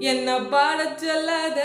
என்ன பாட சொல்லாத?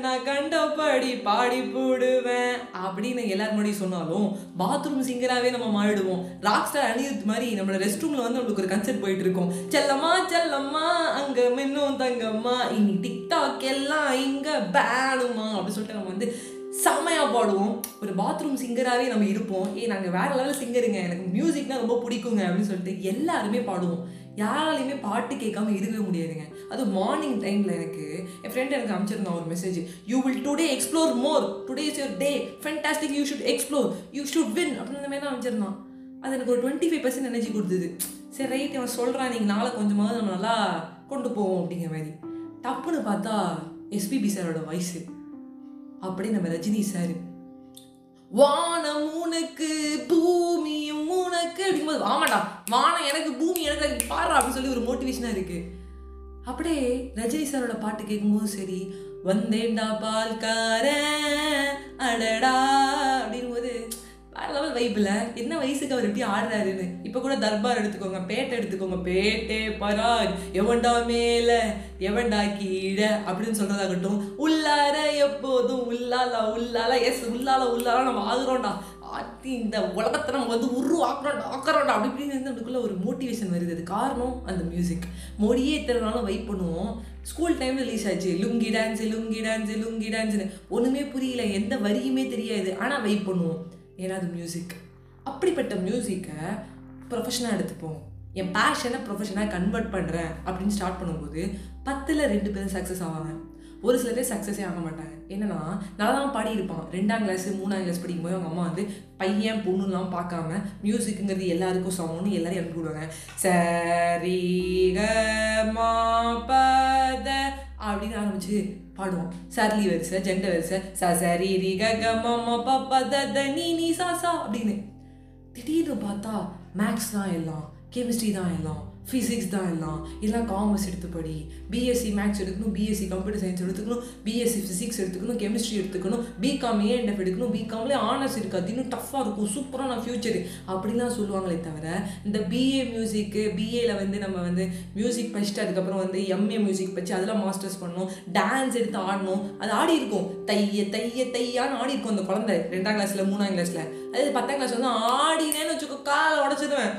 நான் கண்டபடி பாடி போடுவேன். அப்படின்னு எல்லார் முன்னாடி சொன்னாலும் பாத்ரூம் சிங்கராகவே நம்ம மாறிடுவோம். ராக் ஸ்டார் அனிருத் மாதிரி நம்மளோட ரெஸ்ட் ரூமில் வந்து நம்மளுக்கு ஒரு கன்சர்ட் போயிட்டு இருக்கோம். செல்லம்மா செல்லம்மா அங்கே மின்னும் தங்கம்மா. இனி டிக்டாக் எல்லாம் இங்கே பேனுமா அப்படின்னு சொல்லிட்டு நம்ம வந்து செமையாக பாடுவோம். ஒரு பாத்ரூம் சிங்கராகவே நம்ம இருப்போம். ஏ நாங்கள் வேற லெவலில் சிங்கருங்க எனக்கு மியூசிக்னா ரொம்ப பிடிக்குங்க. அப்படின்னு சொல்லிட்டு எல்லாருமே பாடுவோம். யாராலையுமே பாட்டு கேட்காம இருக்கவே முடியாதுங்க. அது மார்னிங் டைமில் எனக்கு என் ஃப்ரெண்ட் எனக்கு அனுப்பிச்சிருந்தான் ஒரு message you will today explore more today is your day fantastic you should explore you should win அப்படின்ற மாதிரி தான் அனுப்பிச்சிருந்தான். அது எனக்கு ஒரு டுவெண்ட்டி ஃபைவ் பர்சன்ட் எனர்ஜி கொடுத்தது. சரி ரைட் அவன் சொல்கிறான் நீங்கள் நாளை கொஞ்சமாவது நம்ம நல்லா கொண்டு போவோம். அப்படிங்கிற மாதிரி. டப்புன்னு பார்த்தா எஸ்பிபி சாரோட வயசு அப்படியே நம்ம ரஜினி சார் வானம் உனக்கு பூமியும் உனக்கு அப்படிங்கும்போது ஆமாடா வானம் எனக்கு பூமி எனக்கு பாரு அப்படின்னு சொல்லி ஒரு மோட்டிவேஷனாக இருக்கு. அப்படியே ரஜினி சாரோட பாட்டு கேட்கும்போது சரி வந்தேன்டா பால்கார அடடா அப்படின்னு வேற லெவல் வைப்பில் என்ன வயசுக்கு அவர் எப்படி ஆடுறாருன்னு. இப்போ கூட தர்பார் எடுத்துக்கோங்க பேட்டை எடுத்துக்கோங்க. பேட்டே பராக் எவன்டா மேல எவன்டா கீழே அப்படின்னு சொல்கிறதாகட்டும் உள்ளார எப்போதும் உள்ளாலா உள்ளாலா எஸ் உள்ளால உள்ளாலா நம்ம ஆகுறோம்டா. ஆத்தி இந்த உலகத்தை நம்ம வந்து உருவாக்குறோம் ஆக்குறோம்டா. அப்படி இப்படின்னு இருந்து ஒரு மோட்டிவேஷன் வருது. அது காரணம் அந்த மியூசிக் மொழியே இத்தனை நாளும் வைப் பண்ணுவோம். ஸ்கூல் டைம் ரிலீஸ் ஆச்சு. லுங்கி டான்ஸு லுங்கி டான்ஸு லுங்கி டான்ஸுன்னு ஒன்றுமே புரியல. எந்த வரியுமே தெரியாது. ஆனால் வெயிட் பண்ணுவோம். ஏன்னா அது மியூசிக் அப்படிப்பட்ட மியூசிக்கை ப்ரொஃபஷனாக எடுத்துப்போம். என் பேஷனை ப்ரொஃபஷனாக கன்வெர்ட் பண்ணுறேன் அப்படின்னு ஸ்டார்ட் பண்ணும்போது பத்தில் ரெண்டு பேரும் சக்ஸஸ் ஆவாங்க. ஒரு சில பேர் சக்ஸஸே ஆக மாட்டாங்க. என்னன்னா நல்லா தான் பாடியிருப்பான் ரெண்டாம் கிளாஸ் மூணாம் கிளாஸ் படிக்கும்போது அவங்க அம்மா வந்து பையன் பொண்ணுலாம் பார்க்காம மியூசிக்குங்கிறது எல்லாருக்கும் சமம்னு எல்லாரையும் அனுப்பிவிடுவாங்க சரி க மா பத அப்படின்னு ஆரம்பிச்சு பாடுவோம். சர்லி வரிசை ஜெண்ட வரிசை ச சரி ரி க க ம ம ப ப த த நீ நீ சா சா அப்படின்னு. திடீர்னு பார்த்தா மேக்ஸ் தான் எல்லாம். கெமிஸ்ட்ரி தான் எல்லாம். ஃபிசிக்ஸ் தான் எல்லாம். எல்லாம் காமர்ஸ் எடுத்து படி. பிஎஸ்சி மேக்ஸ் எடுக்கணும் பிஎஸ்சி கம்ப்யூட்டர் சயின்ஸ் எடுத்துக்கணும் பிஎஸ்சி ஃபிசிக்ஸ் எடுத்துக்கணும் கெமிஸ்ட்ரி எடுத்துக்கணும் பிகாம் ஏஎன்எஃப் எடுக்கணும் பிகாம்லேயே ஆனர்ஸ் இருக்காது இன்னும் டஃப்பாக இருக்கும். சூப்பரான ஃபியூச்சர் அப்படிலாம் சொல்லுவாங்களே தவிர இந்த பிஏ மியூசிக்கு பிஏல வந்து நம்ம வந்து மியூசிக் படிச்சுட்டு அதுக்கப்புறம் வந்து எம்ஏ மியூசிக் படிச்சு அதெல்லாம் மாஸ்டர்ஸ் பண்ணணும். டான்ஸ் எடுத்து ஆடணும். அது ஆடி இருக்கும். தைய தைய தையான்னு ஆடி இருக்கும் அந்த குழந்தை. ரெண்டாம் கிளாஸில் மூணாம் கிளாஸில் அது பத்தாம் கிளாஸ் வந்து ஆடினேன்னு வச்சுக்கோ காலை உடச்சிடுவேன்.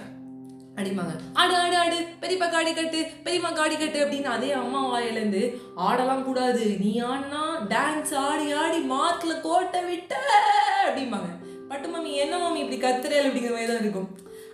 அப்படிம்பாங்க ஆடு ஆடு ஆடு பெரியப்பா காடி கட்டு பெரியம்மா காடி கட்டு அப்படின்னு அதே அம்மா வாயிலேருந்து ஆடலாம் கூடாது. நீ ஆடினா டான்ஸ் ஆடி ஆடி மார்க்கில் கோட்டை விட்ட அப்படிம்பாங்க. பட்டு மம்மி என்ன மம்மி இப்படி கத்துறேன் அப்படிங்கிற மாதிரி தான் இருக்கும்.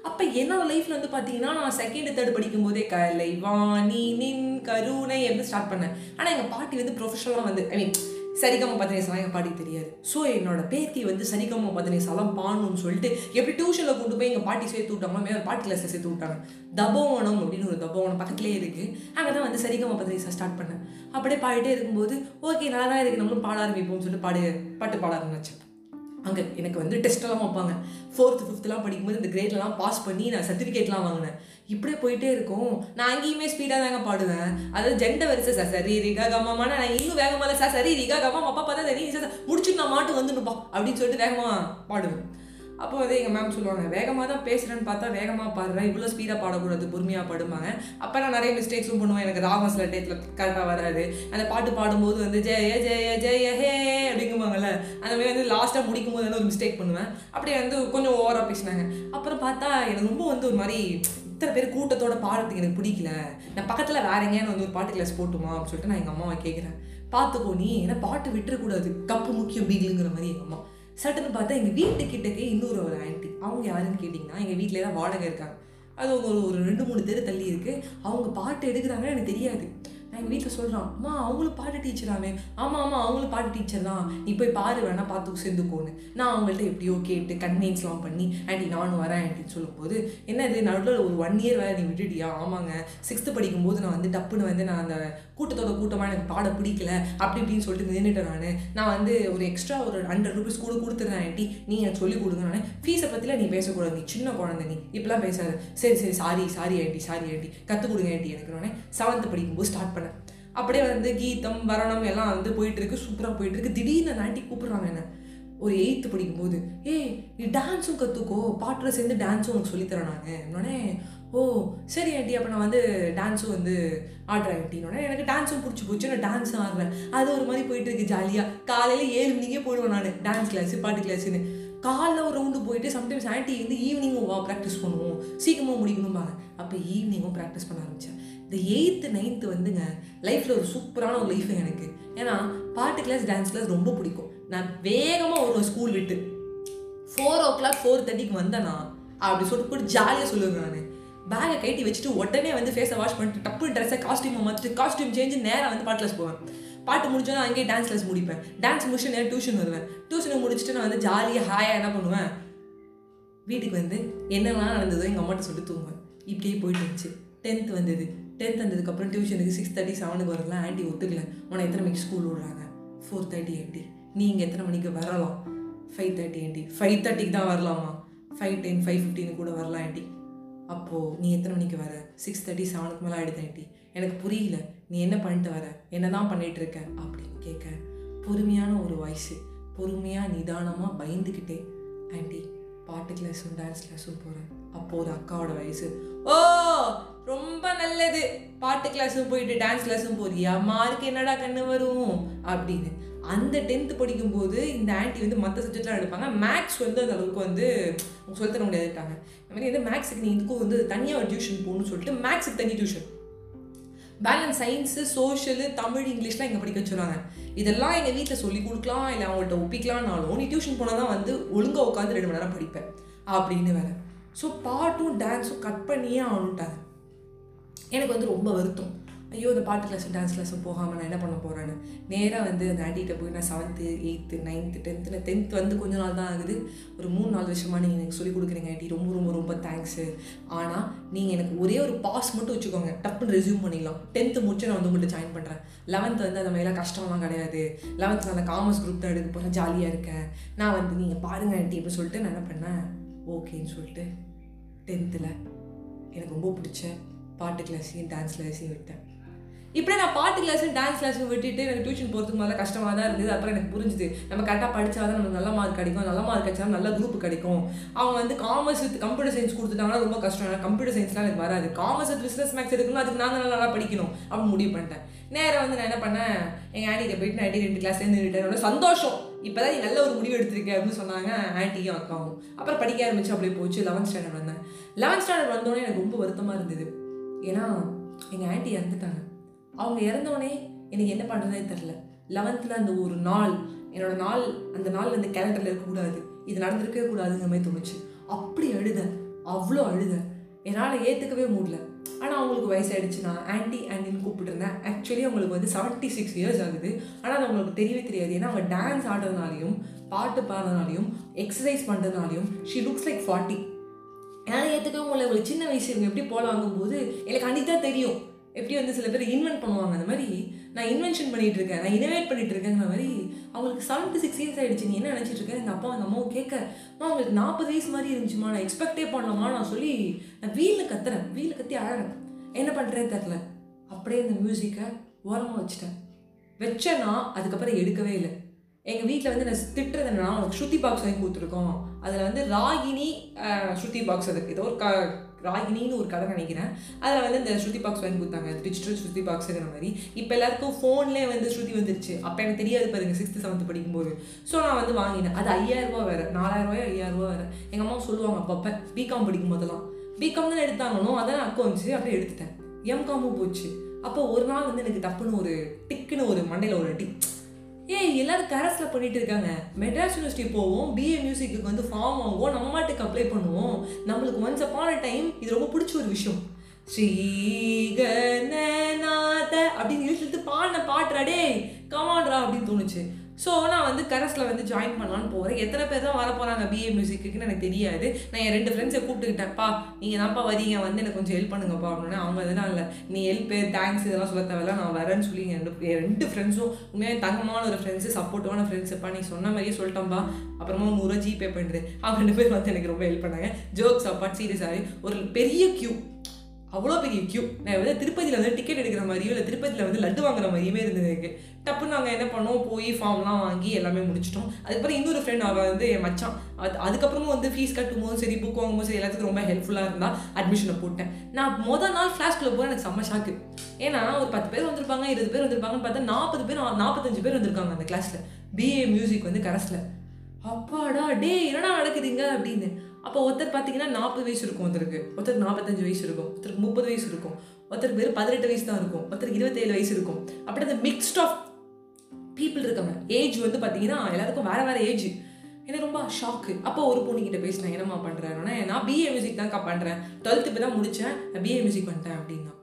அப்போ என்னோட லைஃப்ல வந்து பார்த்தீங்கன்னா நான் செகண்ட் தேர்ட் படிக்கும் போதே கலை வாணி நின் கருணை அப்படின்னு ஸ்டார்ட் பண்ணேன். ஆனால் எங்கள் பாட்டி வந்து ப்ரொஃபஷனலாக வந்து ஐ மீன் சரிகம பதினேசாலாம் எங்கள் பாட்டி தெரியாது. ஸோ என்னோட பேத்தி வந்து சரிகம பதினேசாலாம் பாடணும்னு சொல்லிட்டு எப்படி டியூஷனில் கொண்டு போய் எங்கள் பாட்டி சேர்த்து விட்டாங்களோ மேலே பாட்டி கிளாஸில் சேர்த்து விட்டாங்க. தபோவனம் அப்படின்னு ஒரு தபோவனம் பக்கத்துலேயே இருக்குது அங்கே தான் வந்து சரிகம பதினேசா ஸ்டார்ட் பண்ணேன். அப்படியே பாடிட்டே இருக்கும்போது ஓகே நல்லா தான் இருக்குது நம்மளும் பாட ஆரம்பிப்போம்னு சொல்லிட்டு பாடு பாட்டு பாட ஆரம்பிச்சேன். அங்கே எனக்கு வந்து டெஸ்ட்டெல்லாம் வைப்பாங்க. ஃபோர்த்து ஃபிஃப்த்லாம் படிக்கும்போது இந்த கிரேட்லாம் பாஸ் பண்ணி நான் சர்டிஃபிகேட்லாம் வாங்கினேன். இப்படியே போயிட்டே இருக்கும். நான் அங்கேயுமே ஸ்பீடாக தாங்க பாடுவேன். அதாவது ஜெண்டை வரிசை சார் சரி ரிகா கம்மாமான நான் இன்னும் வேகமாக சார் சரி ரிகா கம்மா அப்பா பார்த்தா சரி சார் முடிச்சுட்டு நான் மாட்டு வந்துடுப்பா அப்படின்னு சொல்லிட்டு வேகமாக பாடுவேன். அப்போ வந்து எங்கள் மேம் சொல்லுவாங்க வேகமாக தான் பேசுகிறேன்னு பார்த்தா வேகமாக பாடுறேன் இவ்வளோ ஸ்பீடாக பாடக்கூடாது பொறுமையாக பாடுவாங்க அப்போ நான் நிறைய மிஸ்டேக்ஸும் பண்ணுவேன். எனக்கு ராகம் சில டேத்தில் கரெக்டாக வராது. அந்த பாட்டு பாடும்போது வந்து ஜெய ஜெய ஜெய ஹே அப்படிங்குவாங்கல்ல அந்த மாதிரி வந்து லாஸ்ட்டாக முடிக்கும் போது வந்து ஒரு மிஸ்டேக் பண்ணுவேன். அப்படியே வந்து கொஞ்சம் ஓவராக பேசினாங்க. அப்புறம் பார்த்தா எனக்கு ரொம்ப வந்து ஒரு மாதிரி இத்தனை பேர் கூட்டத்தோட பாடுறதுக்கு எனக்கு பிடிக்கல. நான் பக்கத்தில் வேற எங்கேயானு வந்து ஒரு பாட்டு கிளாஸ் போட்டுமா அப்படின்னு சொல்லிட்டு நான் எங்கள் அம்மாவை கேட்குறேன் பார்த்துக்கோ நீ ஏன்னா பாட்டு விட்டுறக்கூடாது. கப்பு முக்கியம் பீகிளுங்கிற மாதிரி எங்கள் அம்மா. சட்டுன்னு பார்த்தா எங்கள் வீட்டுக்கிட்டக்கே இன்னொரு ஒரு ஆன்ட்டி அவங்க யாருன்னு கேட்டிங்கன்னா எங்கள் வீட்டிலே தான் வாடகை இருக்காங்க. அது ஒரு ஒரு ரெண்டு மூணு தெரு தள்ளி இருக்குது அவங்க பாட்டு எடுக்கிறாங்கன்னு எனக்கு தெரியாது. எங்கள் வீட்டில் சொல்கிறான் அம்மா அவங்களும் பாட்டு டீச்சராமே ஆமாம் ஆமாம் அவங்களும் பாட்டு டீச்சர் தான். நீ போய் பாரு வேணா பார்த்து சேர்ந்துக்கோன்னு. நான் அவங்கள்ட்ட எப்படியோ கேட்டு கன்வீன்ஸ்லாம் பண்ணி ஆண்டி நானும் வரேன் ஆண்டின்னு சொல்லும்போது என்ன இது நடுவில் ஒரு ஒன் இயர் வேறு நீ விட்டுட்டியா? ஆமாங்க. சிக்ஸ்த்து படிக்கும்போது நான் வந்து டப்புன்னு வந்து நான் அந்த கூட்டத்தோட கூட்டமாக எனக்கு பாட பிடிக்கல. அப்படி இப்படின்னு சொல்லிட்டு நின்றுட்டேன் நான். நான் வந்து ஒரு எக்ஸ்ட்ரா ஒரு ஹண்ட்ரட் ருபீஸ் கூட கொடுத்துருந்தேன் ஆண்டி நீ எனக்கு சொல்லி கொடுங்க நான். ஃபீஸை பற்றிலாம் நீ பேசக்கூடாது. நீ சின்ன குழந்தை நீ இப்படிலாம் பேசாத. சரி சரி sorry sorry aunty sorry aunty. கற்றுக் கொடுங்க ஆண்டி எனக்கு நானே செவன்த்து படிக்கும்போது ஸ்டார்ட் பண்ணேன். அப்படியே வந்து கீதம் வரணம் எல்லாம் வந்து போயிட்டு இருக்கு சூப்பராக போயிட்டு இருக்கு திடீர்னு நாட்டி ஆண்டி கூப்பிடுறாங்க என்ன? ஒரு எயித்து படிக்கும்போது ஏய் நீ டான்ஸும் கற்றுக்கோ பாட்டில் சேர்ந்து டான்ஸும் உனக்கு சொல்லித்தரேன் நான் உடனே ஓ சரி ஆண்டி அப்போ நான் வந்து டான்ஸும் வந்து ஆடுறேன் ஆண்டினோடனே எனக்கு டான்ஸும் பிடிச்சி போச்சு நான் டான்ஸும் ஆடுறேன். அது ஒரு மாதிரி போயிட்டு இருக்கு ஜாலியாக காலையில் ஏழு மணிக்கே போயிடுவேன் நான் டான்ஸ் கிளாஸு பாட்டு கிளாஸுன்னு காலைல ஒரு ரவுண்டு போயிட்டு சம்டைம்ஸ் ஆண்டி வந்து ஈவினிங்கும் வா ப்ராக்டிஸ் பண்ணுவோம். சீக்கிரமாக முடிக்கணும்பாங்க. அப்போ ஈவினிங்கும் ப்ராக்டிஸ் பண்ண ஆரம்பித்தேன் இந்த எயித்து நைன்த்து வந்துங்க லைஃப்பில் ஒரு சூப்பரான ஒரு லைஃப் எனக்கு. ஏன்னா பாட்டு கிளாஸ் டான்ஸ் கிளாஸ் ரொம்ப பிடிக்கும். நான் வேகமாக வருவேன் ஸ்கூல் விட்டு. ஃபோர் ஓ கிளாக் ஃபோர் தேர்ட்டிக்கு வந்தேனா அப்படி சொல்லிட்டு போட்டு ஜாலியாக சொல்லுவேன் நான். பேகை கட்டி வச்சுட்டு உடனே வந்து ஃபேஸை வாஷ் பண்ணிட்டு டப்பு ட்ரெஸ்ஸை காஸ்டியூமை மாற்றிட்டு காஸ்டியூம் சேஞ்சு நேராக வந்து பாட்டு கிளாஸ் போவேன். பாட்டு முடிச்சோன்னா அங்கேயே டான்ஸ் கிளாஸ் முடிப்பேன். டான்ஸ் முடிச்சு நேரம் டியூஷன் வருவேன். டியூஷனை முடிச்சுட்டு நான் வந்து ஜாலியாக ஹாயாக என்ன பண்ணுவேன்? வீட்டுக்கு வந்து என்னெல்லாம் நடந்ததோ எங்கள் அம்மாட்ட சொல்லி தூங்குவேன். இப்படியே போயிட்டு இருந்துச்சு. டென்த் வந்தது. டென்த் வந்ததுக்கப்புறம் டியூஷனுக்கு சிக்ஸ் தேர்ட்டி செவனுக்கு வரலாம் ஆண்டி ஒத்துக்கல. உன்னை எத்தனை மணிக்கு ஸ்கூல் விடுறாங்க? ஃபோர் தேர்ட்டி ஆண்டி நீங்கள் எத்தனை மணிக்கு வரலாம்? ஃபைவ் தேர்ட்டி ஆண்டி ஃபைவ் தேர்ட்டிக்கு தான் வரலாமா? ஃபைவ் டென் ஃபைவ் ஃபிஃப்டின் கூட வரலாம் ஆண்டி அப்போது நீ எத்தனை மணிக்கு வர? சிக்ஸ் தேர்ட்டி செவனுக்கு மேலே ஆகிடுது ஆண்டி எனக்கு புரியல. நீ என்ன பண்ணிட்டு வர? என்ன தான் பண்ணிட்டு இருக்க? அப்படின்னு கேட்க பொறுமையான ஒரு வாய்ஸு பொறுமையாக நிதானமாக பயந்துக்கிட்டே ஆண்டி பாட்டு கிளாஸும் டான்ஸ் கிளாஸும் போகிறேன் அப்போது ஒரு அக்காவோட வயசு. ஓ ரொம்ப நல்லது. பாட்டு கிளாஸும் போயிட்டு டான்ஸ் கிளாஸும் போறியா? மார்க் என்னடா கண்ணு வரும்? அப்படின்னு. அந்த டென்த்து படிக்கும்போது இந்த ஆன்ட்டி வந்து மற்ற சப்ஜெக்ட்லாம் எடுப்பாங்க. மேக்ஸ் வந்து அந்த அளவுக்கு வந்து சொல்லித்தர சொல்லித் தர முடியாதுட்டாங்க இந்த மாதிரி வந்து மேக்ஸுக்கு நீ இதுக்கும் வந்து தனியாக ஒரு டியூஷன் போகணும்னு சொல்லிட்டு மேக்ஸுக்கு தனி tuition balance science social Tamil இங்கிலீஷ்லாம் இங்கே படிக்க வச்சுருவாங்க இதெல்லாம் எங்கள் வீட்டில் சொல்லி கொடுக்கலாம் இல்லை அவங்கள்ட்ட ஒப்பிக்கலாம்னாலும் நீ டியூஷன் போனால் தான் வந்து ஒழுங்காக உட்காந்து ரெண்டு மணி நேரம் படிப்பேன் அப்படின்னு வேற. ஸோ பாட்டும் டான்ஸும் கட் பண்ணியே ஆகணுட்டாங்க எனக்கு வந்து ரொம்ப வருத்தம். ஐயோ இந்த பாட்டு கிளாஸ் டான்ஸ் கிளாஸும் போகாமல் நான் என்ன பண்ண போகிறேன்னு நேராக வந்து அந்த ஆண்டிகிட்ட போய் நான் seventh eighth ninth tenth tenth வந்து கொஞ்ச நாள் தான் ஆகுது. ஒரு மூணு நாலு வருஷமாக நீங்கள் எனக்கு சொல்லிக் கொடுக்குறீங்க ஆண்டி ரொம்ப ரொம்ப ரொம்ப தேங்க்ஸு ஆனால் நீங்கள் எனக்கு ஒரே ஒரு பாஸ் மட்டும் வச்சுக்கோங்க. டப்புன்னு ரெசியூம் பண்ணிடலாம். டென்த்து முடிச்சு நான் வந்து உங்கள்கிட்ட ஜாயின் பண்ணுறேன் லெவன்த்து வந்து அந்த மாதிரிலாம் கஷ்டம்லாம் கிடையாது. லெவன்த்து நான் காமர்ஸ் குரூப் தான் எடுக்க போகிறேன் ஜாலியாக இருக்கேன். நான் வந்து நீங்கள் பாருங்கள் ஆண்டி அப்படின்னு சொல்லிட்டு நான் என்ன பண்ணேன்? ஓகேன்னு சொல்லிட்டு டென்த்தில் எனக்கு ரொம்ப பிடிச்ச பாட்டு கிளாஸையும் டான்ஸ் கிளாஸையும் விட்டேன். இப்படியே நான் பாட்டு கிளாஸும் டான்ஸ் கிளாஸும் விட்டுட்டு எனக்கு டியூஷன் போகிறதுக்கு முதல்ல கஷ்டமாக தான் இருந்தது. அப்புறம் எனக்கு புரிஞ்சுது. நம்ம கரெக்டாக படித்தா தான் நமக்கு நல்ல மார்க் கிடைக்கும். நல்ல மார்க் கிடைச்சா நல்ல குரூப் கிடைக்கும். அவங்க வந்து காமர்ஸ் வித் கம்ப்யூட்டர் சயின்ஸ் கொடுத்துட்டாங்கன்னா ரொம்ப கஷ்டம். ஏன்னா கம்ப்யூட்டர் சயின்ஸ்லாம் எனக்கு வராது. காமர்ஸ் வித் பிஸ்னஸ் மேக்ஸ் எடுக்கணும் அதுக்கு நாங்கள் நல்லா நல்லா படிக்கணும். அப்படின்னு முடிவு பண்ணிட்டேன். நேராக வந்து நான் என்ன பண்ணேன்? எங்கள் ஆண்டிகிட்ட போயிட்டு நான் ரெண்டு கிளாஸ்லேருந்து நின்றுட்டேன் சந்தோஷம். இப்போ தான் நீ நல்ல ஒரு முடிவு எடுத்திருக்கேன் அப்படின்னு சொன்னாங்க ஆண்டியும் அக்காவும். அப்புறம் படிக்க ஆரம்பிச்சு அப்படியே போச்சு. லெவன்த் ஸ்டாண்டர்ட் வந்தேன். லெவன்த் ஸ்டாண்டர்ட் வந்தோடனே எனக்கு ரொம்ப வருத்தமாக இருந்தது. ஏன்னா எங்கள் ஆண்டி இறந்துட்டாங்க. அவங்க இறந்தோடனே எனக்கு என்ன பண்ணுறதே தெரில லெவன்த்தில் அந்த ஒரு நாள் என்னோட நாள் அந்த நாள் அந்த கேலண்டரில் இருக்கக்கூடாது. இது நடந்திருக்கவே கூடாதுங்கிற மாதிரி தோணுச்சு. அப்படி அழுத அவ்வளோ அழுத. என்னால் ஏற்றுக்கவே முடியல. ஆனால் அவங்களுக்கு வயசாயிடுச்சு. நான் ஆன்டி ஆண்டின்னு கூப்பிட்டுருந்தேன். ஆக்சுவலி அவங்களுக்கு வந்து செவன்ட்டி சிக்ஸ் இயர்ஸ் ஆகுது. ஆனால் அது அவங்களுக்கு தெரியவே தெரியாது. ஏன்னா அவங்க டான்ஸ் ஆடுறதுனாலையும் பாட்டு பாடுறதுனாலையும் எக்ஸசைஸ் பண்ணுறதுனாலையும் ஷி லுக்ஸ் லைக் ஃபார்ட்டி என்னால் ஏற்றுக்கவே முடியல. ஒரு சின்ன வயசு இவங்க எப்படி போகலாங்கும் போது எனக்கு அன்றைக்கி தான் தெரியும். எப்படி வந்து சில பேர் இன்வென்ட் பண்ணுவாங்க அந்த மாதிரி நான் இன்வென்ஷன் பண்ணிட்டு இருக்கேன் நான் இனோவேட் பண்ணிட்டு இருக்கேங்கிற மாதிரி அவங்களுக்கு செவன்டி சிக்ஸ் இயர்ஸ் ஆயிடுச்சு. நீ என்ன நினச்சிட்டு இருக்க? எங்கள் அப்பா அந்த அம்மாவும் கேட்க அம்மா அவங்களுக்கு நாற்பது வயசு மாதிரி இருந்துச்சுமா நான் எக்ஸ்பெக்டே பண்ணலாமா நான் சொல்லி நான் வீலில் கத்துறேன் வீலில் கத்தி அழறேன். என்ன பண்ணுறேன்னு தெரில அப்படியே இந்த மியூசிக்கை ஓரமாக வச்சுட்டேன். வச்சேன்னா அதுக்கப்புறம் எடுக்கவே இல்லை. எங்கள் வீட்டில் வந்து நான் திட்டுறது என்னன்னா ஸ்ருதி பாக்ஸ் வாங்கி கொடுத்துருக்கோம். அதில் வந்து ராகினி ஸ்ருதி பாக்ஸ் அதுக்கு ஏதோ ஒரு க ராகினின்னு ஒரு கடை நினைக்கிறேன். அதில் வந்து இந்த ஸ்ருதி பாக்ஸ் வாங்கி கொடுத்தாங்க. டிஜிட்டல் ஸ்ருதி பாக்ஸுங்கிற மாதிரி. இப்போ எல்லாருக்கும் ஃபோன்லேயே வந்து ஸ்ருதி வந்துருச்சு. அப்போ எனக்கு தெரியாது பாருங்க சிக்ஸ்த்து செவன்த்து படிக்கும்போது. ஸோ நான் வந்து வாங்கினேன். அது ஐயாயிரரூபா வேறு. நாலாயிரம் ஐயாயிரரூபா வேறு. எங்கள் அம்மா சொல்லுவாங்க அப்பப்போ பிகாம் படிக்கும் போதெல்லாம் பிகாம் தான் நான் அதான் அக்கௌண்ட்ஸு அப்படியே எடுத்துட்டேன். எம்காமும் போச்சு. அப்போ ஒரு நாள் வந்து எனக்கு டப்புன்னு ஒரு டிக்குன்னு ஒரு மண்டையில் ஒரு அடி. ஏய் எல்லாரும் கரஸில் பண்ணிட்டு இருக்காங்க. மெட்ராஸ் யூனிவர்சிட்டி போவோம் பிஏ மியூசிக்கு வந்து ஃபார்ம் வாங்குவோம் நம்ம மாட்டுக்கு அப்ளை பண்ணுவோம். நம்மளுக்கு ஒன்ஸ் அப்பான டைம் இது ரொம்ப பிடிச்ச ஒரு விஷயம். ஸ்ரீகநாத அப்படின்னு இழுத்து பாடின பாட்டுறாடே டேய் அப்படின்னு தோணுச்சு. ஸோ நான் வந்து கரஸில் வந்து ஜாயின் பண்ணலான்னு போகிறேன் எத்தனை பேர் தான் வர போகிறாங்க பிஏ மியூசிக்குன்னு எனக்கு தெரியாது. நான் என் ரெண்டு ஃப்ரெண்ட்ஸை கூப்பிட்டுக்கிட்டேன்ப்பா நீங்கள் தான்ப்பா வரீங்க வந்து எனக்கு கொஞ்சம் ஹெல்ப் பண்ணுங்கப்பா. அப்படின்னு அவங்க எதுனா இல்லை. நீ ஹெல்ப்பு தேங்க்ஸ் இதெல்லாம் சொல்ல தேவையில்ல. நான் வரேன்னு சொல்லி என் ரெண்டு என் ரெண்டு ஃப்ரெண்ட்ஸும் உண்மையாக தங்கமான ஒரு ஃப்ரெண்ட்ஸு சப்போர்ட்டிவான ஃப்ரெண்ட்ஸுப்பா நீ சொன்ன மாதிரியே சொல்லிட்டோம்ப்பா அப்புறமா நூறுரூவா ஜிபே பண்ணுறேன் அவங்க ரெண்டு பேர் வந்து எனக்கு ரொம்ப ஹெல்ப் பண்ணாங்க. ஜோக்ஸ் அப்பாட் சீரியஸாகவே ஒரு பெரிய க்யூ அவ்வளோ பெரிய கியூ நான் வந்து திருப்பதியில் வந்து டிக்கெட் எடுக்கிற மாதிரியோ இல்லை திருப்பதியில் வந்து லட்டு வாங்குற மாதிரியுமே இருந்தது எனக்கு. டப்புன்னு நாங்கள் என்ன பண்ணோம் போய் ஃபார்ம்லாம் வாங்கி எல்லாமே முடிச்சிட்டோம். அதுக்கப்புறம் இன்னொரு ஃப்ரெண்ட் அவள் வந்து என் மச்சான். அது அதுக்கப்புறமும் வந்து ஃபீஸ் கட்டும் போதும் சரி புக் வாங்கும்போது சரி எல்லாத்துக்கும் ரொம்ப ஹெல்ப்ஃபுல்லாக இருந்தால் அட்மிஷனை போட்டேன். நான் மொதல் நாள் ஃப்ளாஷ்குள்ளே போய் எனக்கு செம்ம ஷாக்கு ஏன்னா ஒரு பத்து பேர் வந்திருப்பாங்க இருபது பேர் வந்திருப்பாங்கன்னு பார்த்தா நாற்பது பேர் நாற்பத்தஞ்சு பேர் வந்திருக்காங்க அந்த கிளாஸில் பிஏ மியூசிக் வந்து கரஸில். அப்பாடா டே என்னடா நடக்குதுங்க? அப்படின்னு. அப்போ ஒருத்தர் பார்த்தீங்கன்னா நாற்பது வயசு இருக்கும் ஒருத்தருக்கு. ஒருத்தருக்கு நாற்பத்தஞ்சு வயசு இருக்கும். ஒருத்தருக்கு முப்பது வயசு இருக்கும். ஒருத்தருக்கு வெறும் பதினெட்டு வயசு தான் இருக்கும். ஒருத்தருக்கு இருபத்தேழு வயசு இருக்கும். அப்படி அந்த மிக்ஸ்ட் ஆஃப் பீப்புள் இருக்காங்க. ஏஜ் வந்து பார்த்தீங்கன்னா எல்லாருக்கும் வேற வேற ஏஜ் எனக்கு ரொம்ப ஷாக்கு அப்போ ஒரு பொண்ணுக்கிட்ட பேசினேன் என்னம்மா பண்ணுறேன்னா நான் பிஏ மியூசிக் தான்க்கா பண்ணுறேன் டுவெல்த்து இப்போ தான் முடித்தேன் நான் பிஏ மியூசிக் பண்ணிட்டேன் அப்படின்னா.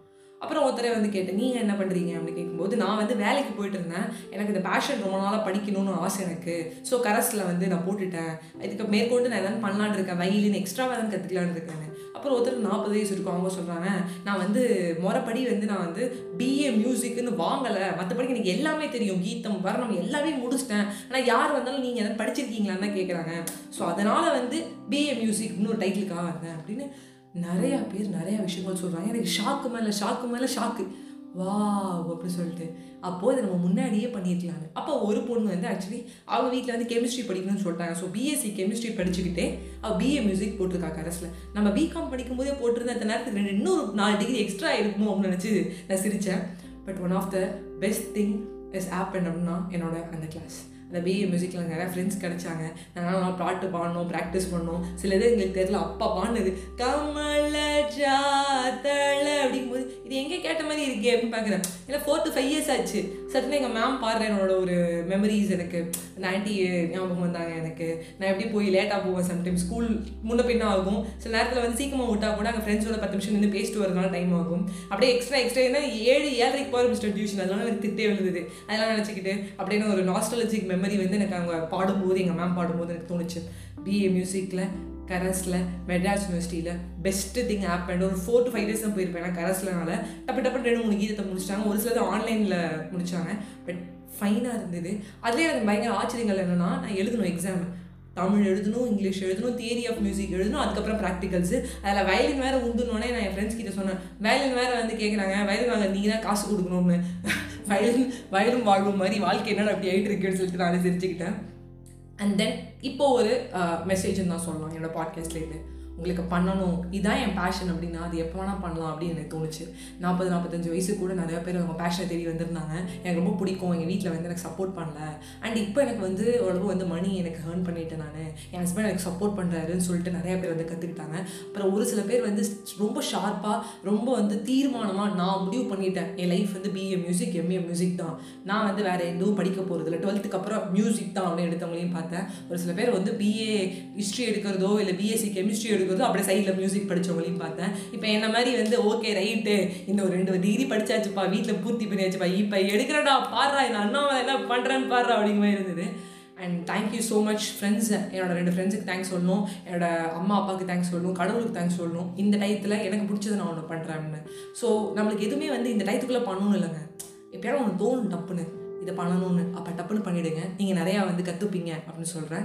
அப்புறம் ஒருத்தரை வந்து கேட்டேன் நீங்கள் என்ன பண்ணுறீங்க அப்படின்னு கேட்கும்போது நான் வந்து வேலைக்கு போயிட்டு இருந்தேன். எனக்கு இந்த பேஷன் ரொம்ப நாளாக படிக்கணும்னு ஆசை எனக்கு. ஸோ கரஸில் வந்து நான் போட்டுட்டேன். இதுக்கு மேற்கொண்டு நான் எதாவது பண்ணலான் இருக்கேன். வயலின் எக்ஸ்ட்ரா தான் கற்றுக்கலான்னு இருக்கேன் அப்புறம் ஒருத்தர் நாற்பது வயசு இருக்கும். அவங்க சொல்கிறாங்க நான் வந்து முறைப்படி வந்து நான் வந்து பிஏ மியூசிக்னு வாங்கலை. மற்றபடி எனக்கு எல்லாமே தெரியும். கீதம் வர்ணம் எல்லாமே முடிச்சிட்டேன். ஆனால் யார் வந்தாலும் நீங்கள் எதாவது படிச்சிருக்கீங்களான்னு தான் கேட்குறாங்க ஸோ அதனால் வந்து பிஏ மியூசிக்னு ஒரு டைட்டிலுக்காக வந்தேன். அப்படின்னு நிறையா பேர் நிறையா விஷயங்கள் சொல்கிறாங்க எனக்கு ஷாக்கு மேலே ஷாக்கு மேலே ஷாக்கு வா அப்படின்னு சொல்லிட்டு. அப்போது இதை நம்ம முன்னாடியே பண்ணியிருக்கலாங்க அப்போ ஒரு பொண்ணு வந்து ஆக்சுவலி அவங்க வீட்டில் வந்து கெமிஸ்ட்ரி படிக்கணும்னு சொல்லிட்டாங்க. ஸோ பிஎஸ்சி கெமிஸ்ட்ரி படிச்சுக்கிட்டே அவள் பிஏ மியூசிக் போட்டிருக்கா கரஸில். நம்ம பிகாம் படிக்கும்போதே போட்டிருந்த அந்த நேரத்துக்கு ரெண்டு இன்னொரு நாலு டிகிரி எக்ஸ்ட்ரா இருக்குமோ அப்படின்னு நினச்சி நான் சிரித்தேன் but one of the best thing is app அப்படின்னா என்னோட அந்த கிளாஸ் அந்த பிஏ மியூசிக்கில் நிறையா ஃப்ரெண்ட்ஸ் கிடைச்சாங்க. நாங்கள் நல்லா பாட்டு பாடணும் ப்ராக்டிஸ் பண்ணோம் சில இது எங்களுக்கு தெரியல. அப்பா பாடினது கமல ஜாத்தள அப்படிங்கும்போது இது எங்கே கேட்ட மாதிரி இருக்கே அப்படின்னு பார்க்குறேன். இல்லை ஃபோர் டு ஃபைவ் இயர்ஸ் ஆச்சு. சட்டுன்னு எங்கள் மேம் பாடுற என்னோட ஒரு மெமரிஸ் எனக்கு. அந்த ஞாபகம் வந்தாங்க எனக்கு. நான் எப்படி போய் லேட்டாக போவேன் சம்டைம் ஸ்கூல் முன்ன பின்ன ஆகும். சில நேரத்தில் வந்து சீக்கிரமாக விட்டா கூட அங்கே ஃப்ரெண்ட்ஸோட பத்து நிமிஷம் நின்று பேசிட்டு வரதுனால டைம் ஆகும். அப்படியே எக்ஸ்ட்ரா எக்ஸ்ட்ரா என்ன ஏழு ஏழரைக்கு போகிற மிஸ்டர் டியூஷன் அதனால எனக்கு திட்டே விழுந்தது அதெல்லாம் நினச்சிக்கிட்டு அப்படின்னு ஒரு நாஸ்டாலஜிக் மெமரி வந்து எனக்கு அவங்க பாடும்போது எங்கள் மேம் பாடும்போது எனக்கு தோணுச்சு. பிஏ மியூசிக்கில் கரஸில் மெட்ராஸ் யூனிவர்சிட்டியில் பெஸ்ட்டு திங் ஆப் அண்ட் ஒரு ஃபோர் டு ஃபைவ் டேஸ் தான் போயிருப்பேன். ஏன்னா கரஸ்லனால டப்பு டப்பு ரெண்டு மூணு கீதத்தை முடிச்சிட்டாங்க. ஒரு சிலது ஆன்லைனில் முடித்தாங்க பட் ஃபைனாக இருந்தது. அதுலேயே எனக்கு பயங்கர ஆச்சரியங்கள் என்னென்னா நான் எழுதணும் எக்ஸாம் தமிழ் எழுதணும் இங்கிலீஷ் எழுதணும் தியரி ஆஃப் மியூசிக் எழுதணும் அதுக்கப்புறம் ப்ராக்டிகல்ஸு அதில் வயலின் வேறு உண்டுனோடனே நான் என் ஃப்ரெண்ட்ஸ் கிட்ட சொன்னேன். வயலின் வேறு வந்து கேட்குறாங்க வயலின் வாங்க நீங்கள் தான் காசு கொடுக்கணும்னு. வயலின் வயலும் வாழும் மாதிரி வாழ்க்கை என்னடா அப்படி ஆகிட்டு இருக்குன்னு சொல்லிட்டு நான் சிரிச்சுக்கிட்டேன். அண்ட் தென் இப்போ ஒரு மெசேஜ்னு தான் சொல்லலாம் என்னோட பாட்காஸ்ட்லேருந்து உங்களுக்கு பண்ணணும். இதுதான் என் பேஷன் அப்படின்னா அது எப்போ வேணால் பண்ணலாம் அப்படின்னு எனக்கு தோணுச்சு. நாற்பது நாற்பத்தஞ்சு வயசு கூட நிறைய பேர் அவங்க பேஷனை தேடி வந்திருந்தாங்க. எனக்கு ரொம்ப பிடிக்கும். எங்கள் வீட்டில் வந்து எனக்கு சப்போர்ட் பண்ணல. அண்ட் இப்போ எனக்கு வந்து ஓரளவு வந்து மணி எனக்கு ஏர்ன் பண்ணிட்டேன் நான். என் ஹஸ்பண்ட் எனக்கு சப்போர்ட் பண்ணுறாருன்னு சொல்லிட்டு நிறைய பேர் வந்து கற்றுக்கிட்டாங்க அப்புறம் ஒரு சில பேர் வந்து ரொம்ப ஷார்ப்பாக ரொம்ப வந்து தீர்மானமாக நான் முடிவு பண்ணிட்டேன். என் லைஃப் வந்து பிஏ மியூசிக் எம்ஏ மியூசிக் தான். நான் வந்து வேறு எதுவும் படிக்க போகிறது இல்லை. டுவெல்த்துக்கு அப்புறம் மியூசிக் தான் அப்படின்னு எடுத்தவங்களையும் பார்த்தேன். ஒரு சில பேர் வந்து பிஏ ஹிஸ்ட்ரி எடுக்கிறதோ இல்லை பிஎஸ்சி கெமிஸ்ட்ரி எடுக்கிறதோ அப்படியே சைடில் மியூசிக் படித்தவங்களையும் பார்த்தேன். இப்போ என்ன மாதிரி வந்து ஓகே ரைட்டு இந்த ஒரு ரெண்டு டிகிரி படிச்சாச்சுப்பா வீட்டில் பூர்த்தி பண்ணியாச்சுப்பா இப்போ எடுக்கிறடா பாடுறா என் அண்ணா என்ன பண்ணுறேன்னு பாடுறா அப்படிங்கிற மாதிரி இருந்தது. And thank you so much friends என்னோட ரெண்டு ஃப்ரெண்ட்ஸுக்கு தேங்க்ஸ் சொல்லணும். என்னோடய அம்மா அப்பாவுக்கு தேங்க்ஸ் சொல்லணும். கடவுளுக்கு தேங்க்ஸ் சொல்லணும். இந்த டயத்தில் எனக்கு பிடிச்சது நான் ஒன்று பண்ணுறேன்னு ஸோ நம்மளுக்கு எதுவுமே வந்து இந்த டயத்துக்குள்ளே பண்ணணும் இல்லைங்க. எப்பயாவது ஒன்று தோணும் டப்புன்னு. இதை பண்ணணும்னு. அப்போ டப்புன்னு பண்ணிவிடுங்க நீங்கள் நிறையா வந்து கற்றுப்பீங்க அப்படின்னு சொல்கிறேன்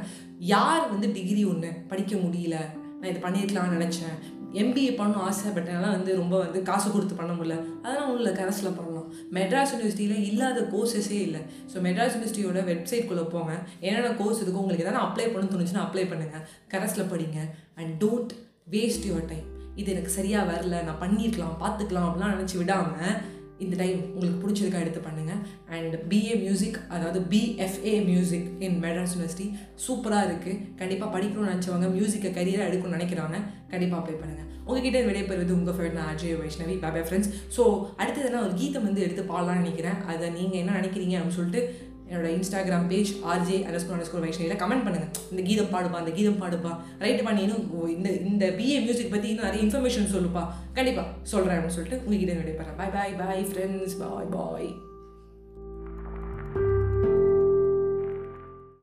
யார் வந்து டிகிரி ஒன்று படிக்க முடியல? நான் இது பண்ணியிருக்கலாம்னு நினச்சேன். எம்பிஏ பண்ணணும் ஆசை பட் என்னால் வந்து ரொம்ப வந்து காசு கொடுத்து பண்ண முடியல. அதெல்லாம் ஒன்றும் இல்லை கரஸில் பண்ணலாம். மெட்ராஸ் யூனிவர்சிட்டியில் இல்லாத கோர்சஸே இல்லை. ஸோ மெட்ராஸ் யூனிவர்சிட்டியோட வெப்சைட்குள்ளே போங்க. என்னென்ன கோர்ஸ் இருக்கோ உங்களுக்கு எதாவது அப்ளை பண்ணணும்னு தோணுச்சுன்னா அப்ளை பண்ணுங்கள் கரஸில் படிங்க. And don't waste your time இது எனக்கு சரியாக வரல. நான் பண்ணியிருக்கலாம் பார்த்துக்கலாம் அப்படிலாம் நினச்சி விடாமல் இந்த டைம் உங்களுக்கு பிடிச்சிருக்கா எடுத்து பண்ணுங்கள் அண்ட் பிஏ மியூசிக் அதாவது BFA music in Madras university சூப்பராக இருக்குது கண்டிப்பாக படிக்கணும்னு நினச்சவங்க மியூசிக்கை கரியராக எடுக்கணும்னு நினைக்கிறாங்க கண்டிப்பாக அப்ளை பண்ணுங்கள் உங்ககிட்ட விடைபெறுவது உங்கள் ஃப்ரெண்ட் நான் அஜய் வைஷ்ணவி. பாபா ஃப்ரெண்ட்ஸ் ஸோ அடுத்தது ஒரு கீதம் வந்து எடுத்து பாடலாம்னு நினைக்கிறேன். அதை நீங்கள் என்ன நினைக்கிறீங்க அப்படின்னு சொல்லிட்டு என்னோட Instagram page RJ underscore underscore வைஷ்ணவியில் comment பண்ணுங்கள் இந்த கீதம் பாடுப்பா இந்த கீதம் பாடுப்பா. ரைட்டு பண்ணி இன்னும் இந்த இந்த பிஏ மியூசிக் பற்றி இன்னும் நிறைய இன்ஃபர்மேஷன் சொல்லுப்பா. கண்டிப்பாக சொல்கிறேன் அப்படின்னு சொல்லிட்டு உங்ககிட்ட விடைபெறேன். பாய் பாய் பாய் ஃப்ரெண்ட்ஸ் பாய் பாய்